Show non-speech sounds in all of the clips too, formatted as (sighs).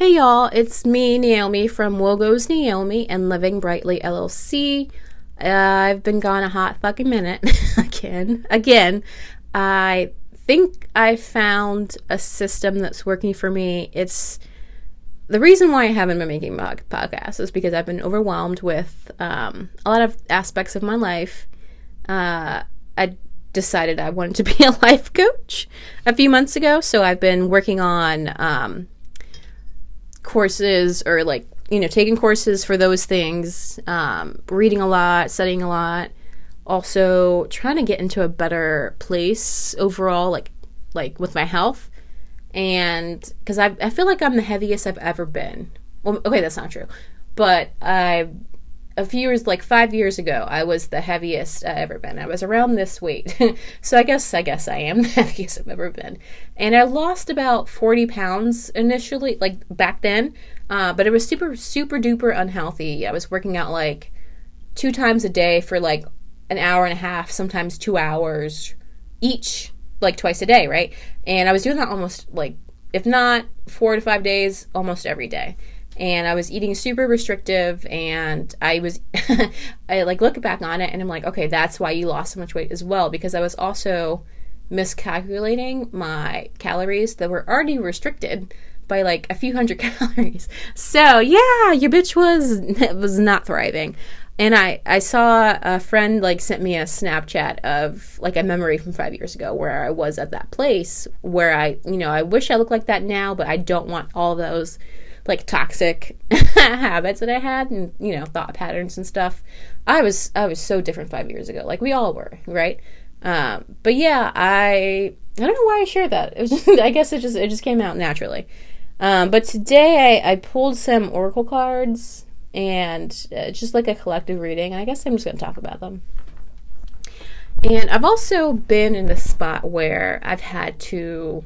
Hey y'all, it's me, Naomi from Wogo's Naomi and Living Brightly LLC. Uh, I've been gone a hot fucking minute (laughs) again. Again, I think I found a system that's working for me. It's the reason why I haven't been making podcasts is because I've been overwhelmed with um, a lot of aspects of my life. Uh, I decided I wanted to be (laughs) a life coach a few months ago, so I've been working on. Um, courses or like you know taking courses for those things um, reading a lot studying a lot. Also trying to get into a better place overall like like with my health. And because I, I feel like i'm the heaviest i've ever been. Well okay that's not true. But i a few years like five years ago i was the heaviest i ever been. I was around this weight. (laughs) So i guess i guess i am (laughs) the heaviest i've ever been. And i lost about 40 pounds initially like back then uh, but it was super super duper unhealthy. I was working out like two times a day for like an hour and a half sometimes two hours each like twice a day right? And i was doing that almost like if not four to five days almost every day and I was eating super restrictive and I was (laughs) I like look back on it and I'm like, okay, that's why you lost so much weight as well because I was also miscalculating my calories that were already restricted by like a few hundred (laughs) calories. So, yeah, your bitch was (laughs) was not thriving. And I, I saw a friend like sent me a Snapchat of like a memory from five years ago where I was at that place where I, you know, I wish I looked like that now, but I don't want all those like toxic (laughs) habits that I had and you know thought patterns and stuff. I was I was so different five years ago. Like we all were, right? Um, but yeah, I I don't know why I shared that. It was just, (laughs) I guess it just it just came out naturally. Um, but today I, I pulled some oracle cards and uh, just like a collective reading. And I guess I'm just going to talk about them. And I've also been in a spot where I've had to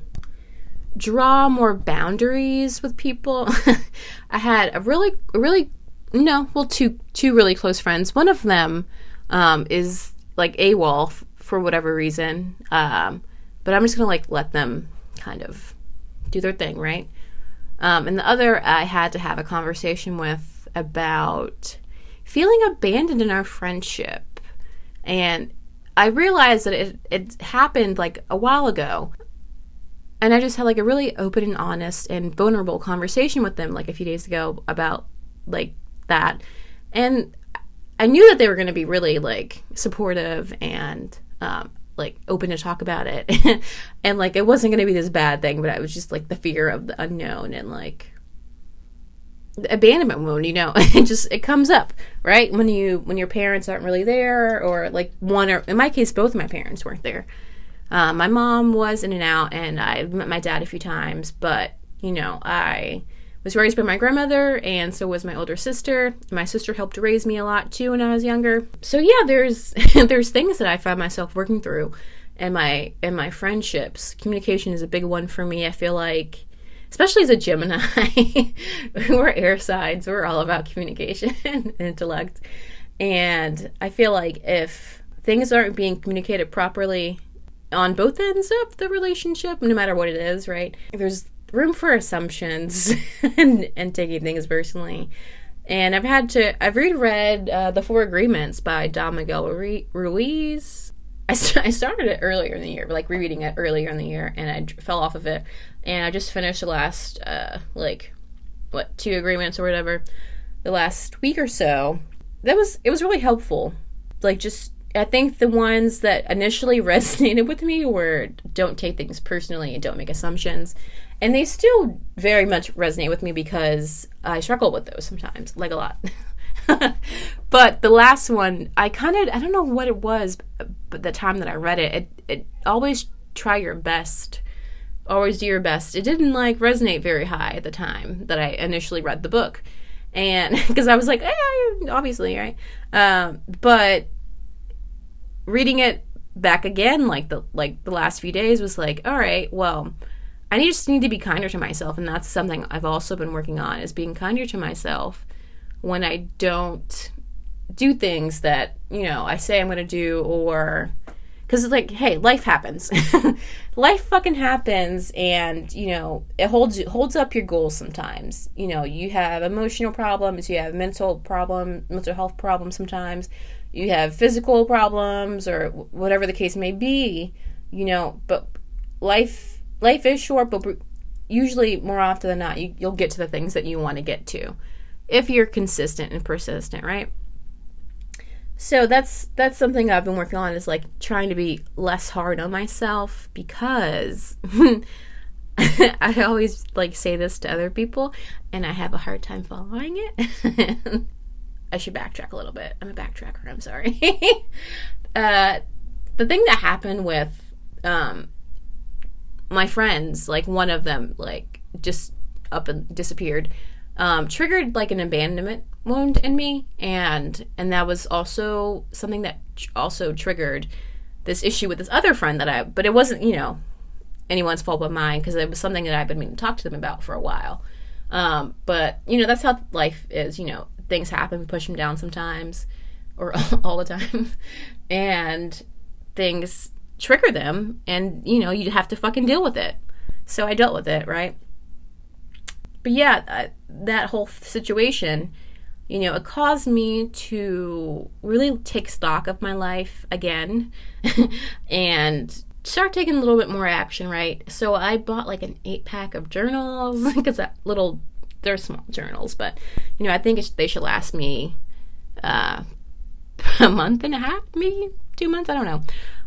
draw more boundaries with people. (laughs) I had a really, really, no, well, two, two really close friends. One of them um, is like AWOL f- for whatever reason, um, but I'm just gonna like let them kind of do their thing, right? Um, and the other, I had to have a conversation with about feeling abandoned in our friendship, and I realized that it it happened like a while ago and I just had like a really open and honest and vulnerable conversation with them like a few days ago about like that. And I knew that they were going to be really like supportive and um, like open to talk about it. (laughs) and like it wasn't going to be this bad thing, but I was just like the fear of the unknown and like abandonment wound, you know, (laughs) it just it comes up, right? When you when your parents aren't really there or like one or in my case both of my parents weren't there. Uh, my mom was in and out, and I've met my dad a few times, but you know, I was raised by my grandmother, and so was my older sister. My sister helped raise me a lot too when I was younger. So yeah, there's (laughs) there's things that I find myself working through, and my and my friendships. Communication is a big one for me. I feel like, especially as a Gemini, (laughs) we're air signs. We're all about communication (laughs) and intellect, and I feel like if things aren't being communicated properly on both ends of the relationship, no matter what it is, right? There's room for assumptions (laughs) and, and taking things personally. And I've had to, I've reread uh, The Four Agreements by Don Miguel Ruiz. I, st- (laughs) I started it earlier in the year, like rereading it earlier in the year, and I d- fell off of it. And I just finished the last, uh, like, what, two agreements or whatever, the last week or so. That was, it was really helpful. Like, just I think the ones that initially (laughs) resonated with me were don't take things personally and don't make assumptions. And they still very much resonate with me because I struggle with those sometimes, like a lot. (laughs) but the last one, I kind of I don't know what it was, but the time that I read it, it it always try your best. Always do your best. It didn't like resonate very high at the time that I initially read the book. And (laughs) because I was like, eh, obviously, right? Um, but reading it back again like the like the last few days was like all right well i just need to be kinder to myself and that's something i've also been working on is being kinder to myself when i don't do things that you know i say i'm going to do or because it's like, hey, life happens. (laughs) life fucking happens, and you know it holds holds up your goals sometimes. You know, you have emotional problems, you have mental problem, mental health problems sometimes, you have physical problems, or whatever the case may be. You know, but life life is short, but usually more often than not, you, you'll get to the things that you want to get to if you're consistent and persistent, right? So that's that's something I've been working on is like trying to be less hard on myself because (laughs) I always like say this to other people and I have a hard time following it. (laughs) I should backtrack a little bit. I'm a backtracker. I'm sorry. (laughs) uh, the thing that happened with um, my friends, like one of them, like just up and disappeared, um, triggered like an abandonment wound in me, and and that was also something that also triggered this issue with this other friend that I. But it wasn't, you know, anyone's fault but mine because it was something that I've been meaning to talk to them about for a while. Um, but you know, that's how life is. You know, things happen. We push them down sometimes, or (laughs) all the time, and things trigger them and you know you have to fucking deal with it. So i dealt with it right? But yeah uh, that whole situation you know it caused me to really take stock of my life again (laughs) and start taking a little bit more action right? So i bought like an eight pack of journals (laughs) because that little they're small journals but you know i think they should last me uh, (laughs) a month and a half maybe two months i don't know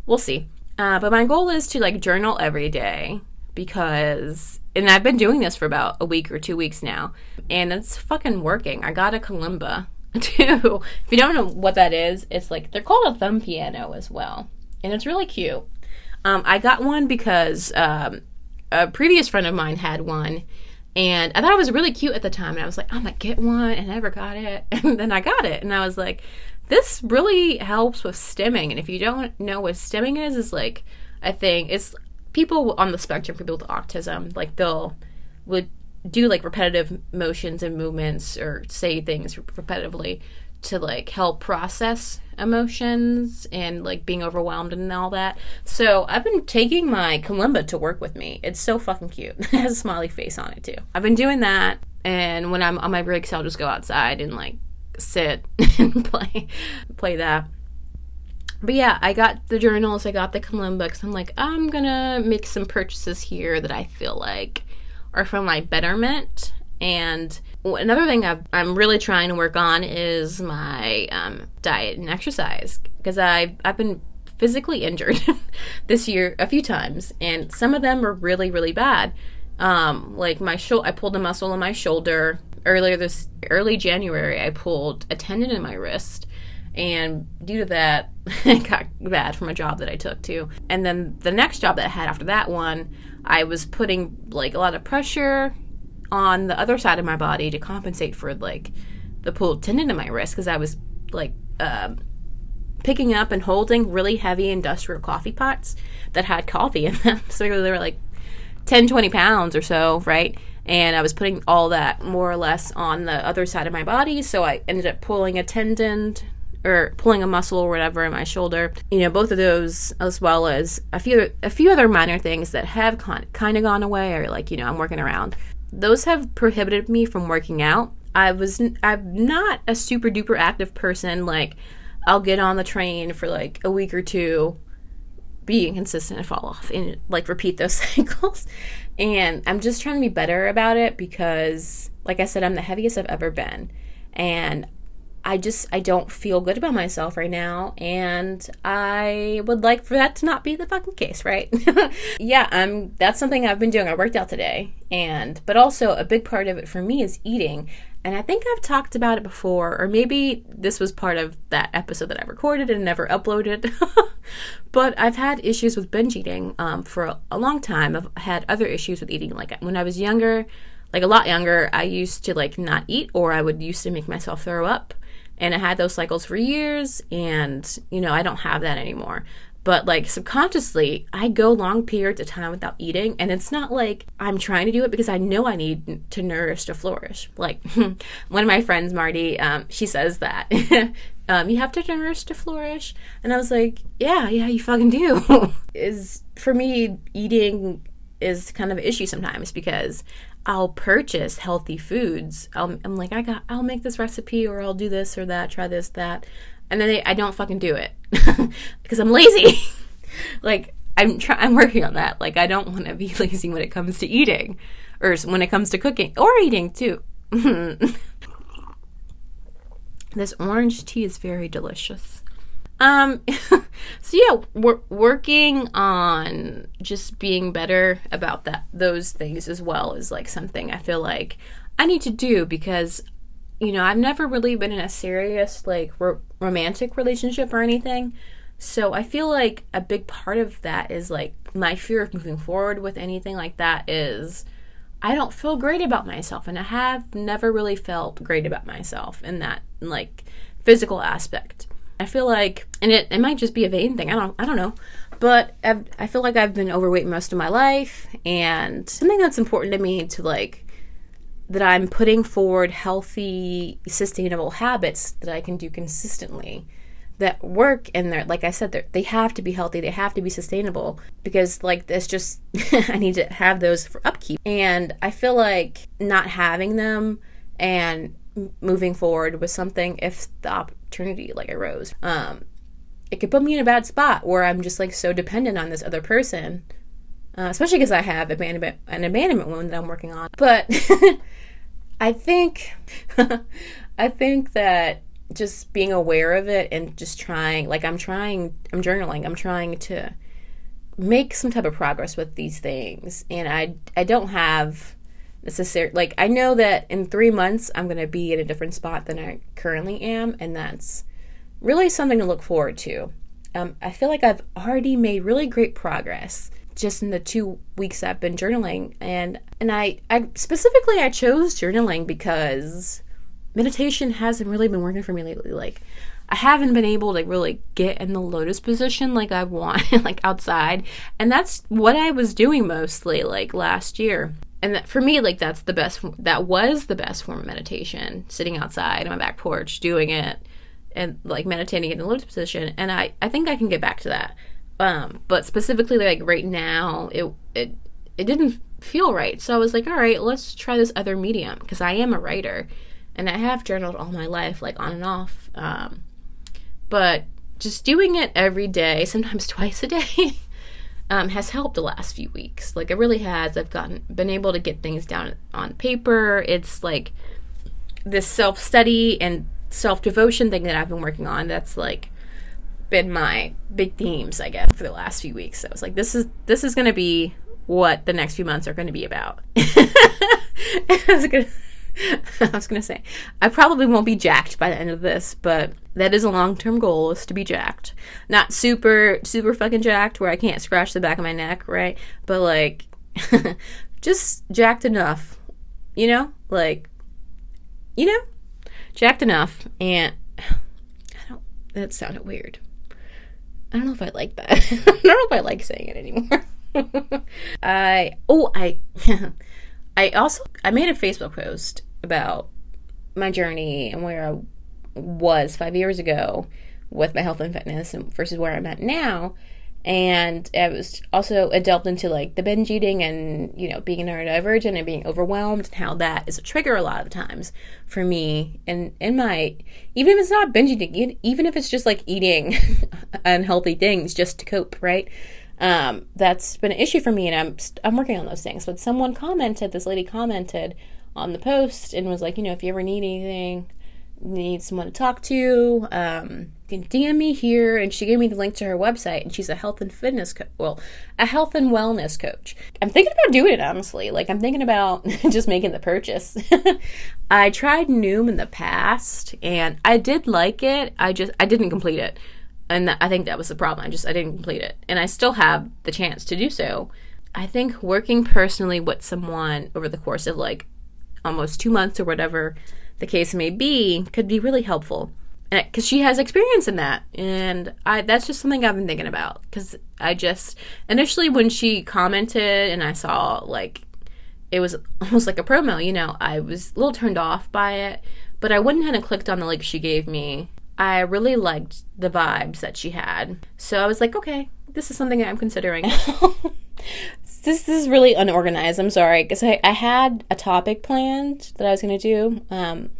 we'll see uh, but my goal is to like journal every day because, and I've been doing this for about a week or two weeks now, and it's fucking working. I got a kalimba (laughs) too. if you don't know what that is, it's like they're called a thumb piano as well, and it's really cute. Um, I got one because um, a previous friend of mine had one, and I thought it was really cute at the time. And I was like, I'm gonna get one, and I never got it. (laughs) And then I got it, and I was like, this really helps with stimming. And if you don't know what stimming is, is like a thing. It's people on the spectrum, people with autism, like they'll would do like repetitive motions and movements or say things repetitively to like help process emotions and like being overwhelmed and all that. So I've been taking my kalimba to work with me. It's so fucking cute. (laughs) it has a smiley face on it too. I've been doing that and when I'm on my breaks I'll just go outside and like sit (laughs) and play play that. But yeah, I got the journals, I got the kalimba because I'm like, I'm gonna make some purchases here that I feel like are for my betterment. And another thing i am really trying to work on is my um, diet and exercise because I've, I've been physically injured (laughs) this year a few times, and some of them were really, really bad. Um, like my shoulder, I pulled a muscle in my shoulder earlier this early January, I pulled a tendon in my wrist. And due to that, (laughs) it got bad from a job that I took too. And then the next job that I had after that one, I was putting like a lot of pressure on the other side of my body to compensate for like the pulled tendon in my wrist because I was like uh, picking up and holding really heavy industrial coffee pots that had coffee in them. (laughs) So they were like 10, 20 pounds or so, right? and I was putting all that more or less on the other side of my body. So I ended up pulling a tendon or pulling a muscle or whatever in my shoulder. You know, both of those, as well as a few a few other minor things that have con- kind of gone away, or like you know, I'm working around. Those have prohibited me from working out. I was I'm not a super duper active person. Like I'll get on the train for like a week or two be inconsistent and fall off and like repeat those (laughs) cycles. And I'm just trying to be better about it because, like I said, I'm the heaviest I've ever been. And I just I don't feel good about myself right now and I would like for that to not be the fucking case, right? (laughs) yeah, I'm that's something I've been doing. I worked out today and but also a big part of it for me is eating and I think I've talked about it before, or maybe this was part of that episode that I recorded and never uploaded. (laughs) but I've had issues with binge eating um, for a, a, long time. I've had other issues with eating. Like when I was younger, like a lot younger, I used to like not eat, or I would used to make myself throw up. And I had those cycles for years, and you know, I don't have that anymore. but like subconsciously, I go long periods of time without eating, and it's not like I'm trying to do it because I know I need to nourish to flourish. Like (laughs) one of my friends, Marty, um, she says that. (laughs) um, you have to nourish to flourish. And I was like, yeah, yeah, you fucking do. (laughs) is for me, eating is kind of an issue sometimes because I'll purchase healthy foods. i am like, I got, I'll make this recipe or I'll do this or that, try this, that. And then I don't fucking do it (laughs) because I'm lazy. (laughs) like, I'm trying, I'm working on that. Like, I don't want to be (laughs) lazy when it comes to eating or when it comes to cooking or eating too. this orange tea is very delicious. Um, so yeah, we're working on just being better about that those things as well is like something I feel like I need to do because you know I've never really been in a serious like ro- romantic relationship or anything. So I feel like a big part of that is like my fear of moving forward with anything like that is I don't feel great about myself and I have never really felt great about myself in that like physical aspect. I feel like, and it, it might just be a vain thing. I don't, I don't know, but I've, I feel like I've been overweight most of my life, and something that's important to me to like that I'm putting forward healthy, sustainable habits that I can do consistently that work and they're like I said they have to be healthy they have to be sustainable because like this just (laughs) I need to have those for upkeep and I feel like not having them and moving forward with something if the opportunity like arose. Um, it could put me in a bad spot where I'm just like so dependent on this other person, uh, especially because I have abandonment an abandonment wound that I'm working on. But (laughs) I think (laughs) I think that just being aware of it and just trying like I'm trying I'm journaling I'm trying to make some type of progress with these things and I I don't have necessary like I know that in 3 months I'm going to be in a different spot than I currently am and that's really something to look forward to. Um, I feel like I've already made really great progress just in the two weeks I've been journaling and and I, I specifically I chose journaling because meditation hasn't really been working for me lately like I haven't been able to really get in the lotus position like I want (laughs) like outside and that's what I was doing mostly like last year and that, for me like that's the best that was the best form of meditation sitting outside on my back porch doing it and like meditating in the lotus position. And i i think i can get back to that. Um but specifically like right now it it it didn't feel right. So i was like all right let's try this other medium because i am a writer and i have journaled all my life like on and off. Um but just doing it every day sometimes (laughs) twice a day um, has helped the last few weeks. Like it really has. I've gotten been able to get things down on paper. It's like this self study and self devotion thing that I've been working on. That's like been my big themes, I guess, for the last few weeks. So I was like, this is this is going to be what the next few months are going to be about. (laughs) I was gonna (laughs) I was gonna say, I probably won't be jacked by the end of this, but that is a long term goal is to be jacked. Not super, super fucking jacked where I can't scratch the back of my neck, right? But like, (laughs) just jacked enough, you know? Like, you know? Jacked enough. And (sighs) I don't, that sounded weird. I don't know if I like that. (laughs) I don't know if I like saying it anymore. I, oh, I, I also, I made a Facebook post about my journey and where I was five years ago with my health and fitness versus where I'm at now. And I was also I delved into like the binge eating and you know being neurodivergent and being overwhelmed and how that is a trigger a lot of times for me and in my even if it's not binge eating even if it's just like eating (laughs) unhealthy things just to cope right um, that's been an issue for me and I'm I'm working on those things but someone commented this lady commented on the post and was like, you know, if you ever need anything, need someone to talk to, um, can DM me here. And she gave me the link to her website, and she's a health and fitness, co- well, a health and wellness coach. I'm thinking about doing it honestly. Like I'm thinking about (laughs) just making the purchase. (laughs) I tried Noom in the past, and I did like it. I just I didn't complete it, and I think that was the problem. I just I didn't complete it, and I still have the chance to do so. I think working personally with someone over the course of like almost two months or whatever the case may be could be really helpful. because she has experience in that and i that's just something i've been thinking about because i just initially when she commented and i saw like it was (laughs) almost like a promo you know i was a little turned off by it but i went ahead and clicked on the link she gave me. I really liked the vibes that she had. So i was like okay this is something i'm considering (laughs) this, this is really unorganized i'm sorry because I, I had a topic planned that i was going to do um,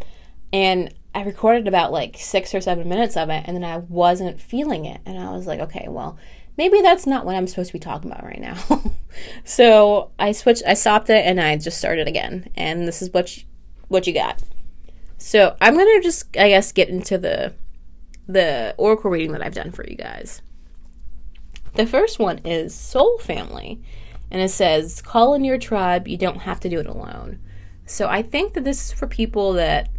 and I recorded about like six or seven minutes of it, and then I wasn't feeling it. And I was like, okay, well, maybe that's not what I'm supposed to be talking about right now. (laughs) so I switched, I stopped it, and I just started again. And this is what you, what you got. So I'm gonna just, I guess, get into the the oracle reading that I've done for you guys. The first one is Soul Family, and it says, "Call in your tribe. You don't have to do it alone." So I think that this is for people that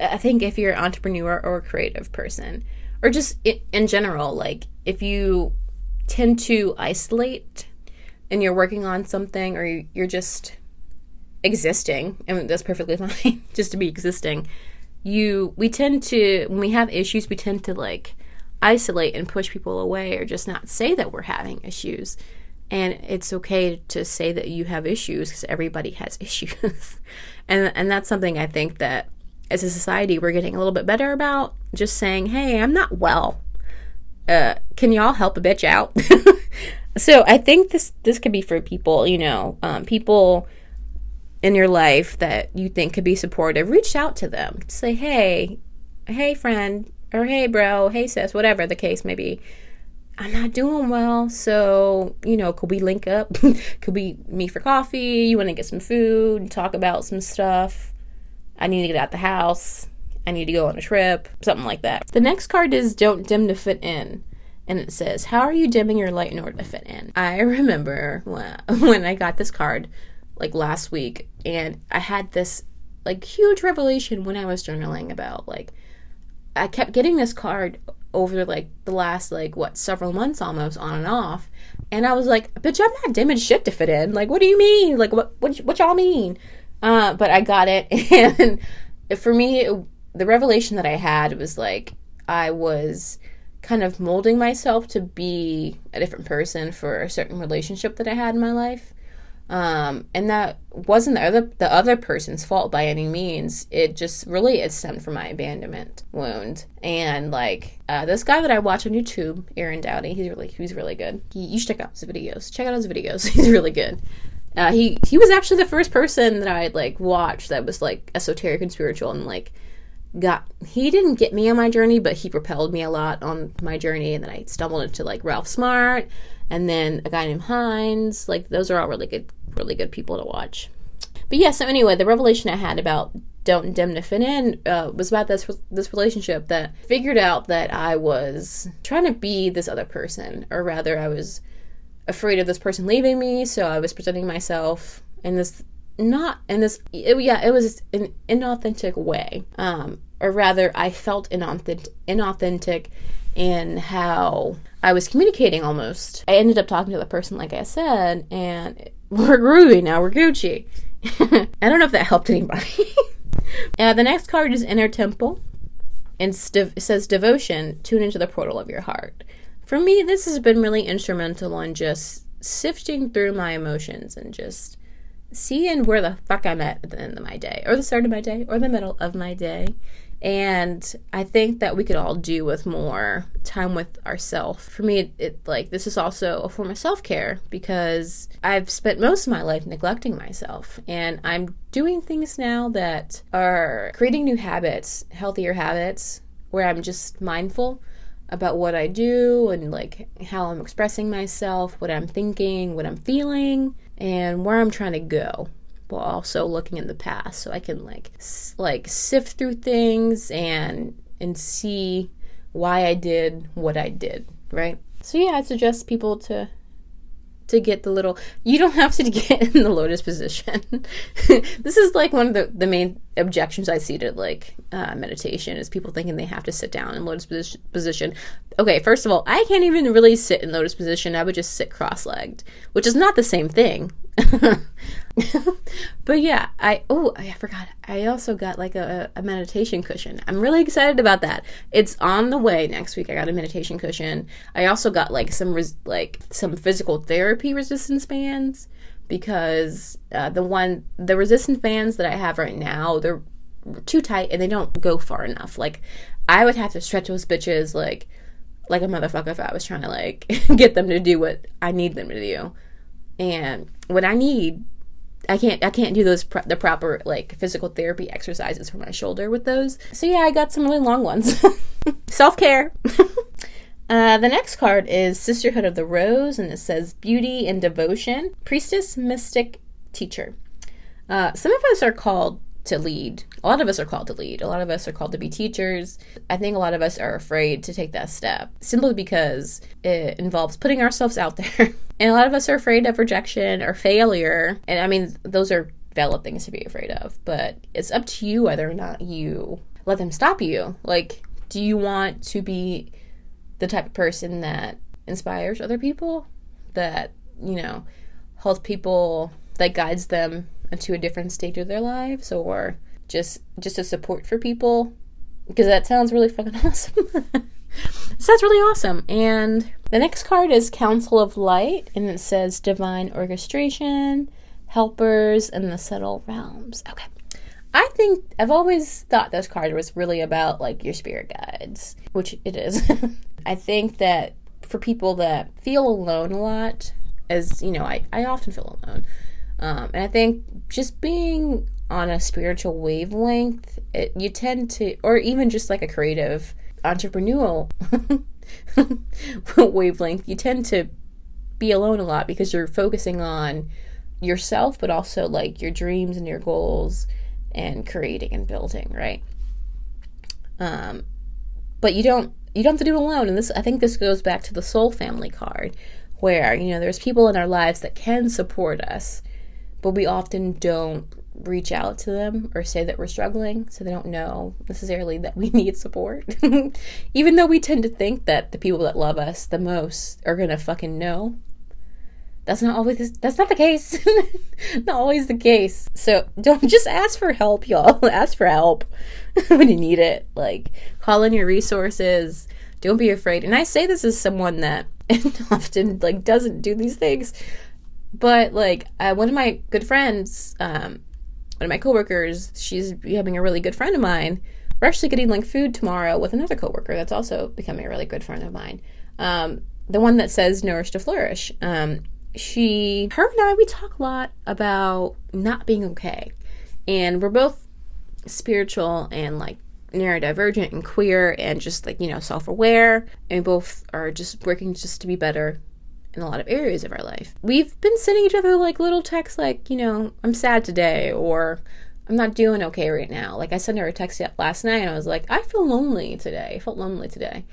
I think if you're an entrepreneur or a creative person, or just in general, like if you tend to isolate and you're working on something or you're just existing, and that's perfectly (laughs) fine, just to be existing, you we tend to when we have issues, we tend to like isolate and push people away or just not say that we're having issues. And it's okay to say that you have issues because everybody has (laughs) issues. and and that's something I think that as a society we're getting a little bit better about just saying, "Hey, I'm not well. Uh, can y'all help a bitch out?" (laughs) so I think this this could be for people, you know, um, people in your life that you think could be supportive. Reach out to them. Say, "Hey, hey, friend," or "Hey, bro," "Hey, sis," whatever the case may be. I'm not doing well, so you know, could we link up? (laughs) could we meet for coffee? You want to get some food, talk about some stuff? I need to get out the house. I need to go on a trip, something like that. The next card is Don't Dim to Fit In. And it says, How are you dimming your light in order to fit in? I (laughs) remember when I got this card like last week, and I had this like huge revelation when I was journaling about like, I kept getting this card over like the last like what several months almost on and off. And i was like bitch i'm not dimming shit to fit in. Like what do you mean? Like what what, what y'all mean? Uh, but I got it, (laughs) and for me, it, the revelation that I had was like I was kind of molding myself to be a different person for a certain relationship that I had in my life. Um, and that wasn't the other the other person's fault by any means. It just really it stemmed from my abandonment wound. And like uh, this guy that I watch on YouTube, Aaron Doughty, he's really he's really good. He, you should check out his videos. Check out his videos. (laughs) He's really good. Uh, he he was actually the first person that I'd like watched that was like esoteric and spiritual and like got he didn't get me on my journey, but he propelled me a lot on my journey. And then I stumbled into like Ralph Smart, and then a guy named Hines. Like those are all really good, really good people to watch. But yeah, so anyway, the revelation I had about fit in uh, was about this this relationship that figured out that I was trying to be this other person, or rather, I was afraid of this person leaving me, so I was presenting myself in this not in this it, yeah it was an inauthentic way um or rather i felt inauthentic inauthentic in how i was communicating almost i ended up talking to the person like i said and we're groovy now. We're gucci. (laughs) I don't know if that helped anybody. (laughs) Uh, the next card is inner temple. And it says devotion. Tune into the portal of your heart. For me, this has been really instrumental on just sifting through my emotions and just seeing where the fuck I'm at at the end of my day, or the start of my day, or the middle of my day. And I think that we could all do with more time with ourselves. For me, it, it, like this is also a form of self care because I've spent most of my life neglecting myself, and I'm doing things now that are creating new habits, healthier habits, where I'm just mindful about what I do and like how I'm expressing myself, what I'm thinking, what I'm feeling, and where I'm trying to go while also looking in the past. So I can like s- like sift through things and and see why I did what I did, right? So yeah, I suggest people to to get the little you don't have to (laughs) get in the lotus position. (laughs) This is like one of the, the main objections i see to like uh, meditation is people thinking they have to sit down in lotus position. Okay first of all i can't even really sit in lotus position. I would just sit cross-legged which is not the same thing (laughs) but yeah, I oh I forgot. I also got like a, a meditation cushion. I'm really excited about that. It's on the way next week. I got a meditation cushion. I also got like some res- like some physical therapy resistance bands because uh, the one the resistance bands that I have right now they're too tight and they don't go far enough. Like I would have to stretch those bitches like like a motherfucker if I was trying to like (laughs) get them to do what I need them to do. And what I need I can't I can't do those the proper like physical therapy exercises for my shoulder with those. So yeah, I got some really long ones. (laughs) Self care. (laughs) uh, the next card is Sisterhood of the Rose, and it says Beauty and Devotion, Priestess, Mystic, Teacher. Uh, some of us are called to lead. A lot of us are called to lead. A lot of us are called to be teachers. I think a lot of us are afraid to take that step simply because it involves putting ourselves out there. (laughs) and a lot of us are afraid of rejection or failure. And I mean, those are valid things to be afraid of, but it's up to you whether or not you let them stop you. Like, do you want to be the type of person that inspires other people? That, you know, helps people, that guides them into a different stage of their lives or just just a support for people because that sounds really fucking (laughs) awesome. So that's really awesome. And the next card is Council of Light and it says divine orchestration, helpers and the subtle realms. Okay. I think I've always thought this card was really about like your spirit guides, which it is. (laughs) I think that for people that feel alone a lot, as you know, I, I often feel alone. Um, and I think just being on a spiritual wavelength, it, you tend to, or even just like a creative, entrepreneurial (laughs) wavelength, you tend to be alone a lot because you're focusing on yourself, but also like your dreams and your goals and creating and building, right? Um, but you don't you don't have to do it alone. And this I think this goes back to the soul family card, where you know there's people in our lives that can support us but we often don't reach out to them or say that we're struggling, so they don't know necessarily that we (laughs) need support. (laughs) Even though we tend to think that the people that love us the most are gonna fucking know. That's not always that's not the case. (laughs) not always the case. So don't just ask for help, y'all. ask for help when you need it. Like call in your resources. Don't be afraid. And I say this as someone that often like doesn't do these things but like uh, one of my good friends, um, one of my coworkers, she's becoming a really good friend of mine. We're actually getting like food tomorrow with another coworker that's also becoming a really good friend of mine. Um, the one that says "Nourish to Flourish." Um, she, her, and I, we talk a lot about not being okay, and we're both spiritual and like neurodivergent and queer and just like you know self-aware and we both are just working just to be better in a lot of areas of our life. We've been sending each other like little texts like, you know, I'm sad today or I'm not doing okay right now. Like I sent her a text last night and I was like, I feel lonely today. I felt lonely today.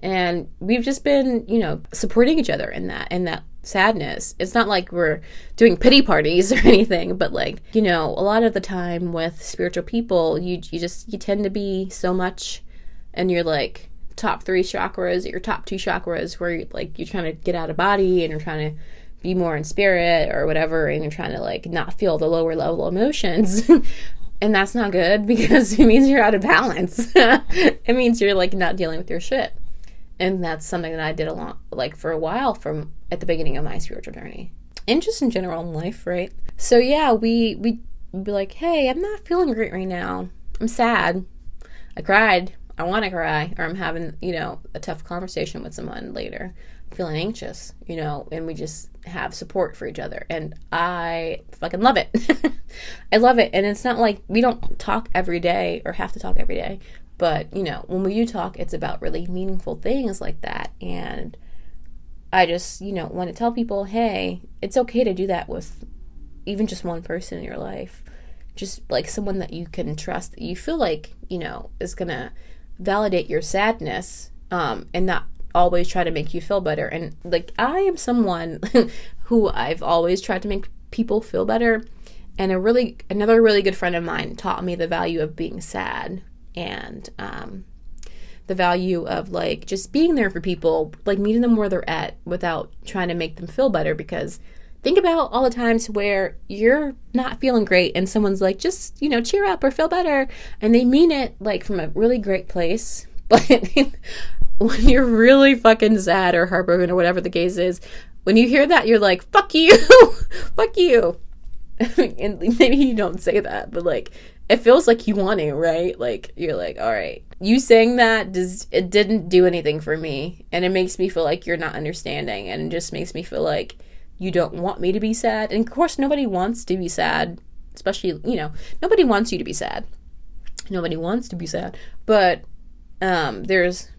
And we've just been, you know, supporting each other in that in that sadness. It's not like we're doing pity parties (laughs) or anything, but like, you know, a lot of the time with spiritual people, you you just you tend to be so much and you're like top three chakras, your top two chakras, where you, like you're trying to get out of body and you're trying to be more in spirit or whatever, and you're trying to like not feel the lower level emotions. (laughs) and that's not good (laughs) because it means you're out of balance. (laughs) it means you're like not dealing with your shit. And that's something that I did a lot, like for a while from at the beginning of my spiritual journey, and just in general in life, right? So yeah, we we be like, hey, I'm not feeling great right now. I'm sad. I cried. I want to cry or I'm having, you know, a tough conversation with someone later, feeling anxious, you know, and we just have support for each other. And I fucking love it. (laughs) I love it. And it's not like we don't talk every day or have to talk every day, but, you know, when we do talk, it's about really meaningful things like that. And I just, you know, want to tell people, hey, it's okay to do that with even just one person in your life. Just like someone that you can trust, that you feel like, you know, is going to validate your sadness um, and not always try to make you feel better. And like, I am someone (laughs) who I've always tried to make people feel better. And a really, another really good friend of mine taught me the value of being sad and um, the value of like just being there for people, like meeting them where they're at without trying to make them feel better because think about all the times where you're not feeling great and someone's like, just, you know, cheer up or feel better. And they mean it like from a really great place. (laughs) But when you're really fucking sad or heartbroken or whatever the case is, when you hear that, you're like, fuck you, (laughs) fuck you. (laughs) and maybe you don't say that, but like, it feels like you want to, right? Like, you're like, all right, you saying that does it didn't do anything for me and it makes me feel like you're not understanding and it just makes me feel like you don't want me to be sad and of course nobody wants to be sad especially you know nobody wants you to be sad nobody wants to be sad but um there's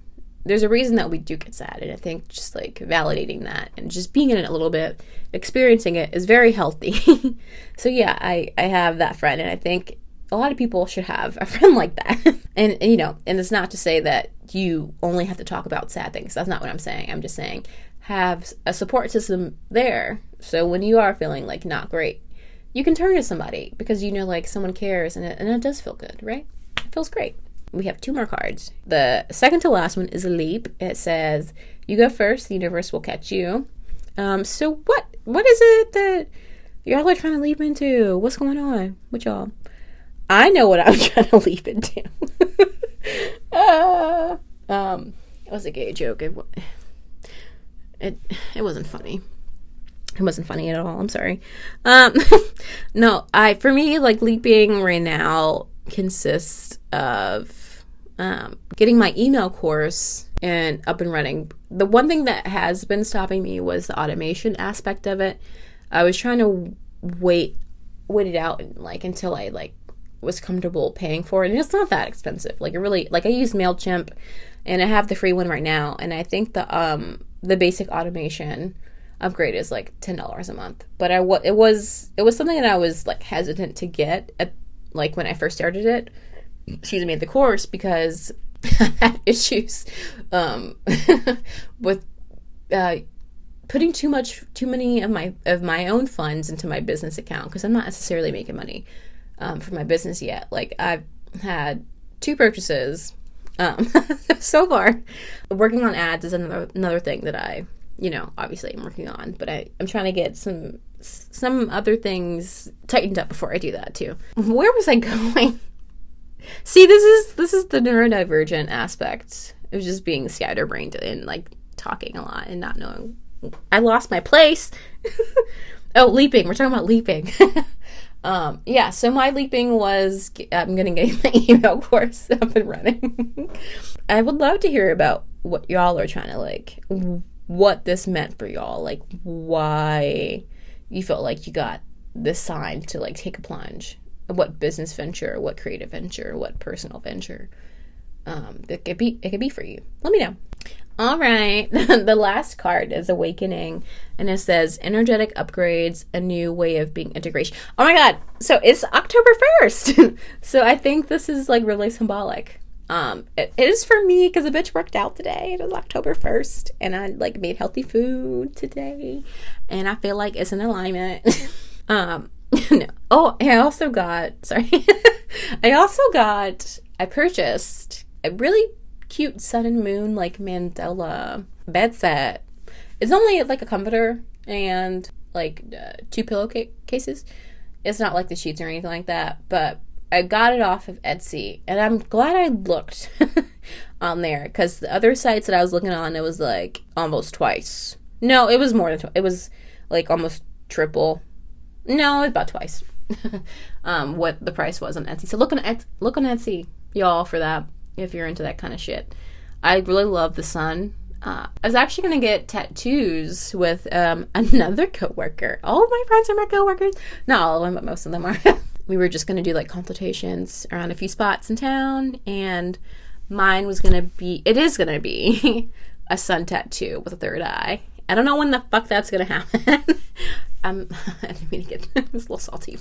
there's a reason that we do get sad and i think just like validating that and just being in it a little bit experiencing it is very healthy (laughs) so yeah i i have that friend and i think a lot of people should have a (laughs) friend like that. (laughs) and, and, you know, and it's not to say that you only have to talk about sad things. That's not what I'm saying. I'm just saying have a support system there. So when you are feeling like not great, you can turn to somebody because you know like someone cares and it, and it does feel good, right? It feels great. We have two more cards. The second to last one is a leap. It says, "You go first. The universe will catch you." Um, so what? What is it that y'all trying to leap into? What's going on with y'all? I know what I'm (laughs) trying to leap into. (laughs) uh, um, it was a gay joke. It, it it wasn't funny. It wasn't funny at all. I'm sorry. Um, (laughs) no, I for me like leaping right now consists of um, getting my email course and up and running. The one thing that has been stopping me was the automation aspect of it. I was trying to wait wait it out and like until I like was comfortable paying for it. And it's not that expensive. Like it really like I use MailChimp and I have the free one right now. And I think the um the basic automation upgrade is like ten dollars a month. But I it was it was something that I was like hesitant to get at like when I first started it. Excuse me, the course because (laughs) I had issues um (laughs) with uh putting too much too many of my of my own funds into my business account because I'm not necessarily making money um, for my business yet. Like I've had two purchases um, (laughs) so far. Working on ads is another another thing that I, you know, obviously I'm working on, but I I'm trying to get some some other things tightened up before I do that too. Where was I (laughs) going? See, this is this is the neurodivergent aspect of just being scatterbrained and like talking a lot and not knowing. I lost my place. (laughs) oh, leaping. We're talking about leaping. Um, yeah, so my leaping was I'm gonna get (laughs) my email course up and running. I would love to hear about what y'all are trying to like, what this meant for y'all, like why you felt like you got this sign to like take a plunge. What business venture, what creative venture, what personal venture um, it could be it could be for you. Let me know. All right. (laughs) the last card is Awakening, and it says energetic upgrades, a new way of being integration. Oh my God. So it's October 1st. (laughs) so I think this is like really symbolic. Um, it, it is for me because the bitch worked out today. It was October 1st, and I like made healthy food today, and I feel like it's in alignment. (laughs) um, no. Oh, I also got, sorry, I also got, I purchased a really cute sun and moon like mandala bed set. It's only like a comforter and like uh, two pillowcases. It's not like the sheets or anything like that, but I got it off of Etsy, and I'm glad I looked (laughs) on there because the other sites that I was looking on, it was like almost twice. No, it was more than. It was like almost triple. No, about twice (laughs) um, what the price was on Etsy. So look on Etsy, look on Etsy, y'all, for that if you're into that kind of shit. I really love the sun. Uh, I was actually gonna get tattoos with um, (laughs) another coworker. All of my friends are my coworkers. Not all of them, but most of them are. (laughs) we were just gonna do like consultations around a few spots in town, and mine was gonna be. It is gonna be (laughs) a sun tattoo with a third eye. I don't know when the fuck that's gonna happen. I'm, (laughs) I didn't mean to get (laughs) this little salty.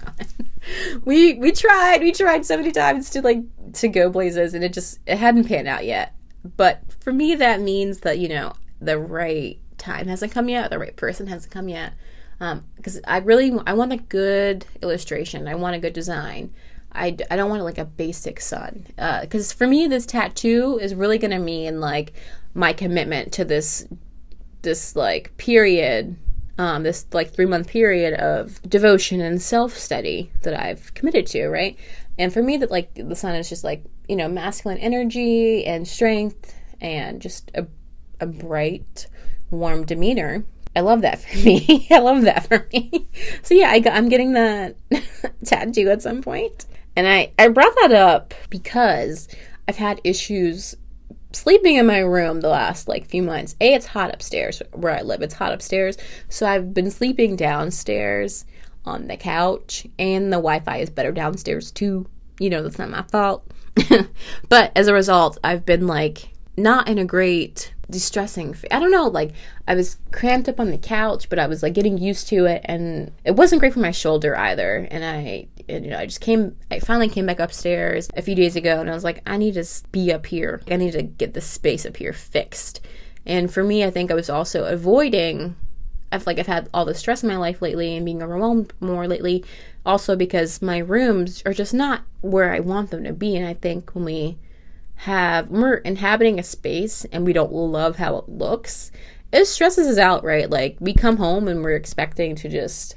We we tried, we tried so many times to like to go blazes, and it just it hadn't panned out yet. But for me, that means that you know the right time hasn't come yet, the right person hasn't come yet. Because um, I really I want a good illustration. I want a good design. I, I don't want like a basic sun. Because uh, for me, this tattoo is really gonna mean like my commitment to this this like period um, this like three month period of devotion and self study that I've committed to, right? And for me, that like the sun is just like you know masculine energy and strength and just a, a bright, warm demeanor. I love that for (laughs) me. I love that for me. so yeah, I got, I'm getting that (laughs) tattoo at some point. And I, I brought that up because I've had issues sleeping in my room the last like few months. A, it's hot upstairs where I live. It's hot upstairs. So I've been sleeping downstairs on the couch and the Wi-Fi is better downstairs too. You know, that's not my fault. (laughs) but as a result, I've been like not in a great distressing i don't know like i was cramped up on the couch but i was like getting used to it and it wasn't great for my shoulder either and i and, you know i just came i finally came back upstairs a few days ago and i was like i need to be up here. I need to get this space up here fixed. And for me i think i was also avoiding i've like i've had all the stress in my life lately and being overwhelmed more lately also because my rooms are just not where i want them to be and i think when we have when we're inhabiting a space and we don't love how it looks, it stresses us out, right? Like we come home and we're expecting to just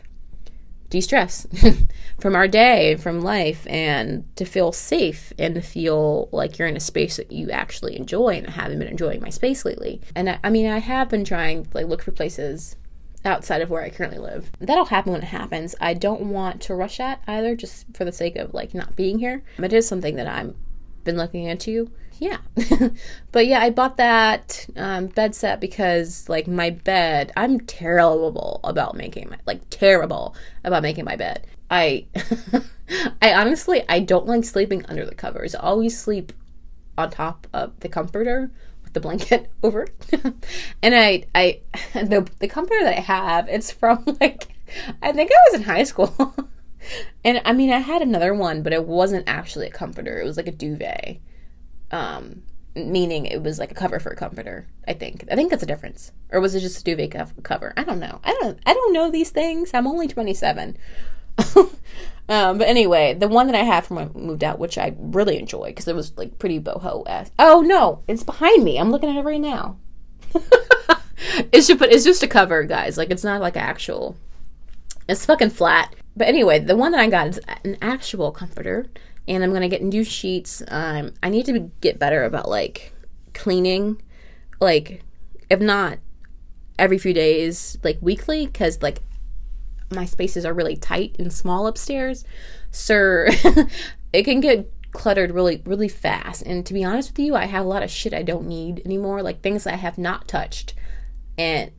de-stress (laughs) from our day from life and to feel safe and to feel like you're in a space that you actually enjoy and I haven't been enjoying my space lately. And I, I mean I have been trying like look for places outside of where I currently live. That'll happen when it happens. I don't want to rush at either just for the sake of like not being here. It is something that I'm been looking into. You yeah. (laughs) but yeah, I bought that um, bed set because, like, my bed, I'm terrible about making my, like, terrible about making my bed. I, (laughs) I honestly, I don't like sleeping under the covers. I always sleep on top of the comforter with the blanket (laughs) over. and I, I, the, the comforter that I have, it's from, like, I think I was in high school. And I mean, I had another one, but it wasn't actually a comforter. It was like a duvet. Um, meaning it was like a cover for a comforter. I think. I think that's a difference. Or was it just a duvet cover? I don't know. I don't. I don't know these things. I'm only 27. (laughs) um, but anyway, the one that I have from when I moved out, which I really enjoy because it was like pretty boho esque. Oh no, it's behind me. I'm looking at it right now. it's just, but it's just a cover, guys. Like it's not like actual. It's fucking flat. But anyway, the one that I got is an actual comforter, and I'm gonna get new sheets. Um, I need to get better about like cleaning, like if not every few days, like weekly, because like my spaces are really tight and small upstairs, so (laughs) it can get cluttered really really fast. And to be honest with you, I have a lot of shit I don't need anymore, like things I have not touched, and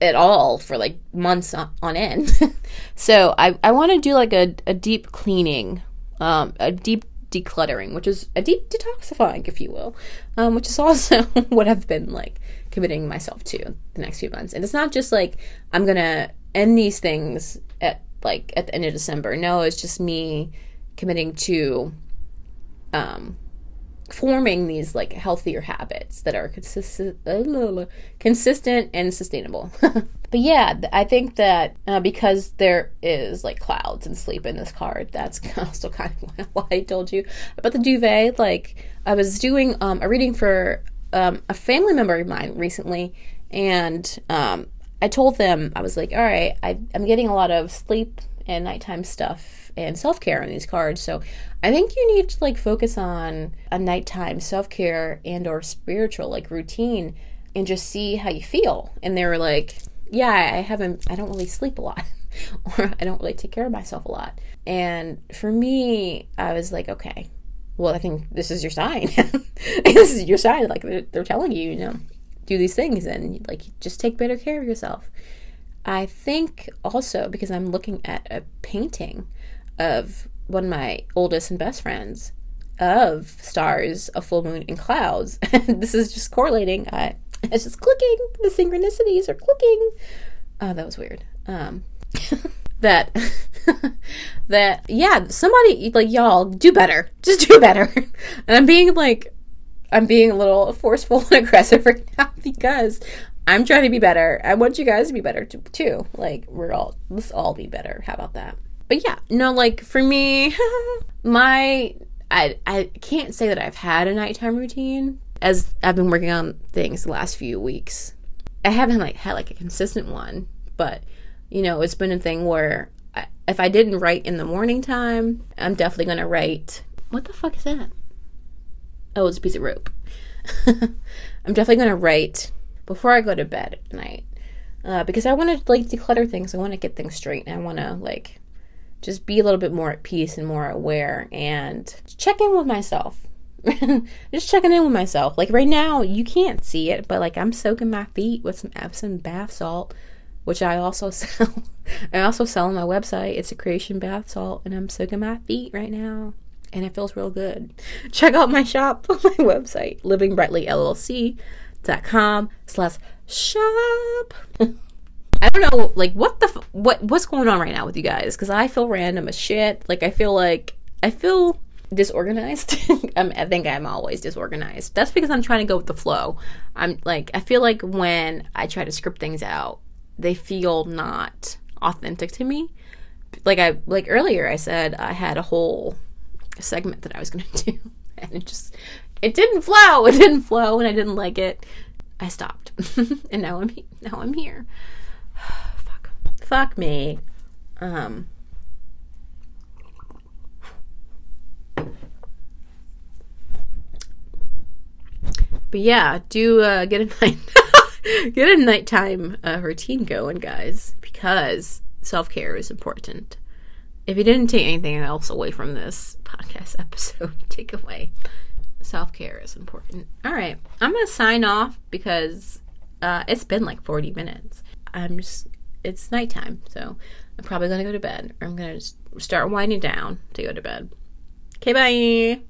at all for like months on, end. (laughs) so I, I want to do like a, a deep cleaning, um, a deep decluttering, which is a deep detoxifying, if you will, um, which is also (laughs) what I've been like committing myself to the next few months. And it's not just like I'm gonna end these things at like at the end of December. No, it's just me committing to um forming these like healthier habits that are consistent uh, consistent and sustainable. (laughs) But yeah i think that uh, because there is like clouds and sleep in this card that's (laughs) also kind of (laughs) why i told you about the duvet. Like i was doing um, a reading for um, a family member of mine recently and um, i told them i was like all right I, i'm getting a lot of sleep and nighttime stuff and self-care on these cards. So i think you need to like focus on a nighttime self-care and or spiritual like routine and just see how you feel. And they were like yeah i haven't i don't really sleep a lot (laughs) or i don't really take care of myself a lot. And for me i was like okay well i think this is your sign. (laughs) This is your sign. Like they're, they're telling you you know do these things and like just take better care of yourself. I think also because I'm looking at a painting of one of my oldest and best friends of stars, a full moon, and clouds. (laughs) And this is just correlating. I, it's just clicking. The synchronicities are clicking. Oh, that was weird. Um, (laughs) that (laughs) that yeah, somebody like y'all do better. Just do better. And I'm being like, I'm being a little forceful and aggressive right now because I'm trying to be better. I want you guys to be better too. Like we're all let's all be better. How about that? But yeah, no, like for me, (laughs) my I I can't say that I've had a nighttime routine as I've been working on things the last few weeks. I haven't like had like a consistent one, but you know, it's been a thing where I, if I didn't write in the morning time, I'm definitely going to write. What the fuck is that? Oh, it's a piece of rope. (laughs) I'm definitely going to write before I go to bed at night. Uh, because I want to like declutter things. I want to get things straight. And I want to like just be a little bit more at peace and more aware and check in with myself. (laughs) just checking in with myself. Like right now, you can't see it, but like I'm soaking my feet with some Epsom bath salt, which I also (laughs) sell. I also sell on my website. It's a creation bath salt, and I'm soaking my feet right now, and it feels real good. (laughs) Check out my shop on my website, livingbrightlyllc.com slash shop. I don't know, like what the f- what what's going on right now with you guys? Because I feel random as shit. Like I feel like I feel disorganized. (laughs) I think I'm always disorganized. That's because I'm trying to go with the flow. I'm like I feel like when I try to script things out, they feel not authentic to me. Like I like earlier I said I had a whole segment that I was going (laughs) to do and it just it didn't flow. (laughs) It didn't flow and I didn't like it. I stopped. and now I'm now I'm here. (sighs) Fuck. Fuck me. Um But yeah, do uh, get a (laughs) night get a nighttime uh, routine going, guys, because self care is important. If you didn't take anything else away from this podcast (laughs) episode, (laughs) take away self care is important. All right, I'm gonna sign off because uh, it's been like 40 minutes. I'm just it's nighttime, so I'm probably gonna go to bed, or I'm gonna start winding down to go to bed. Okay, bye.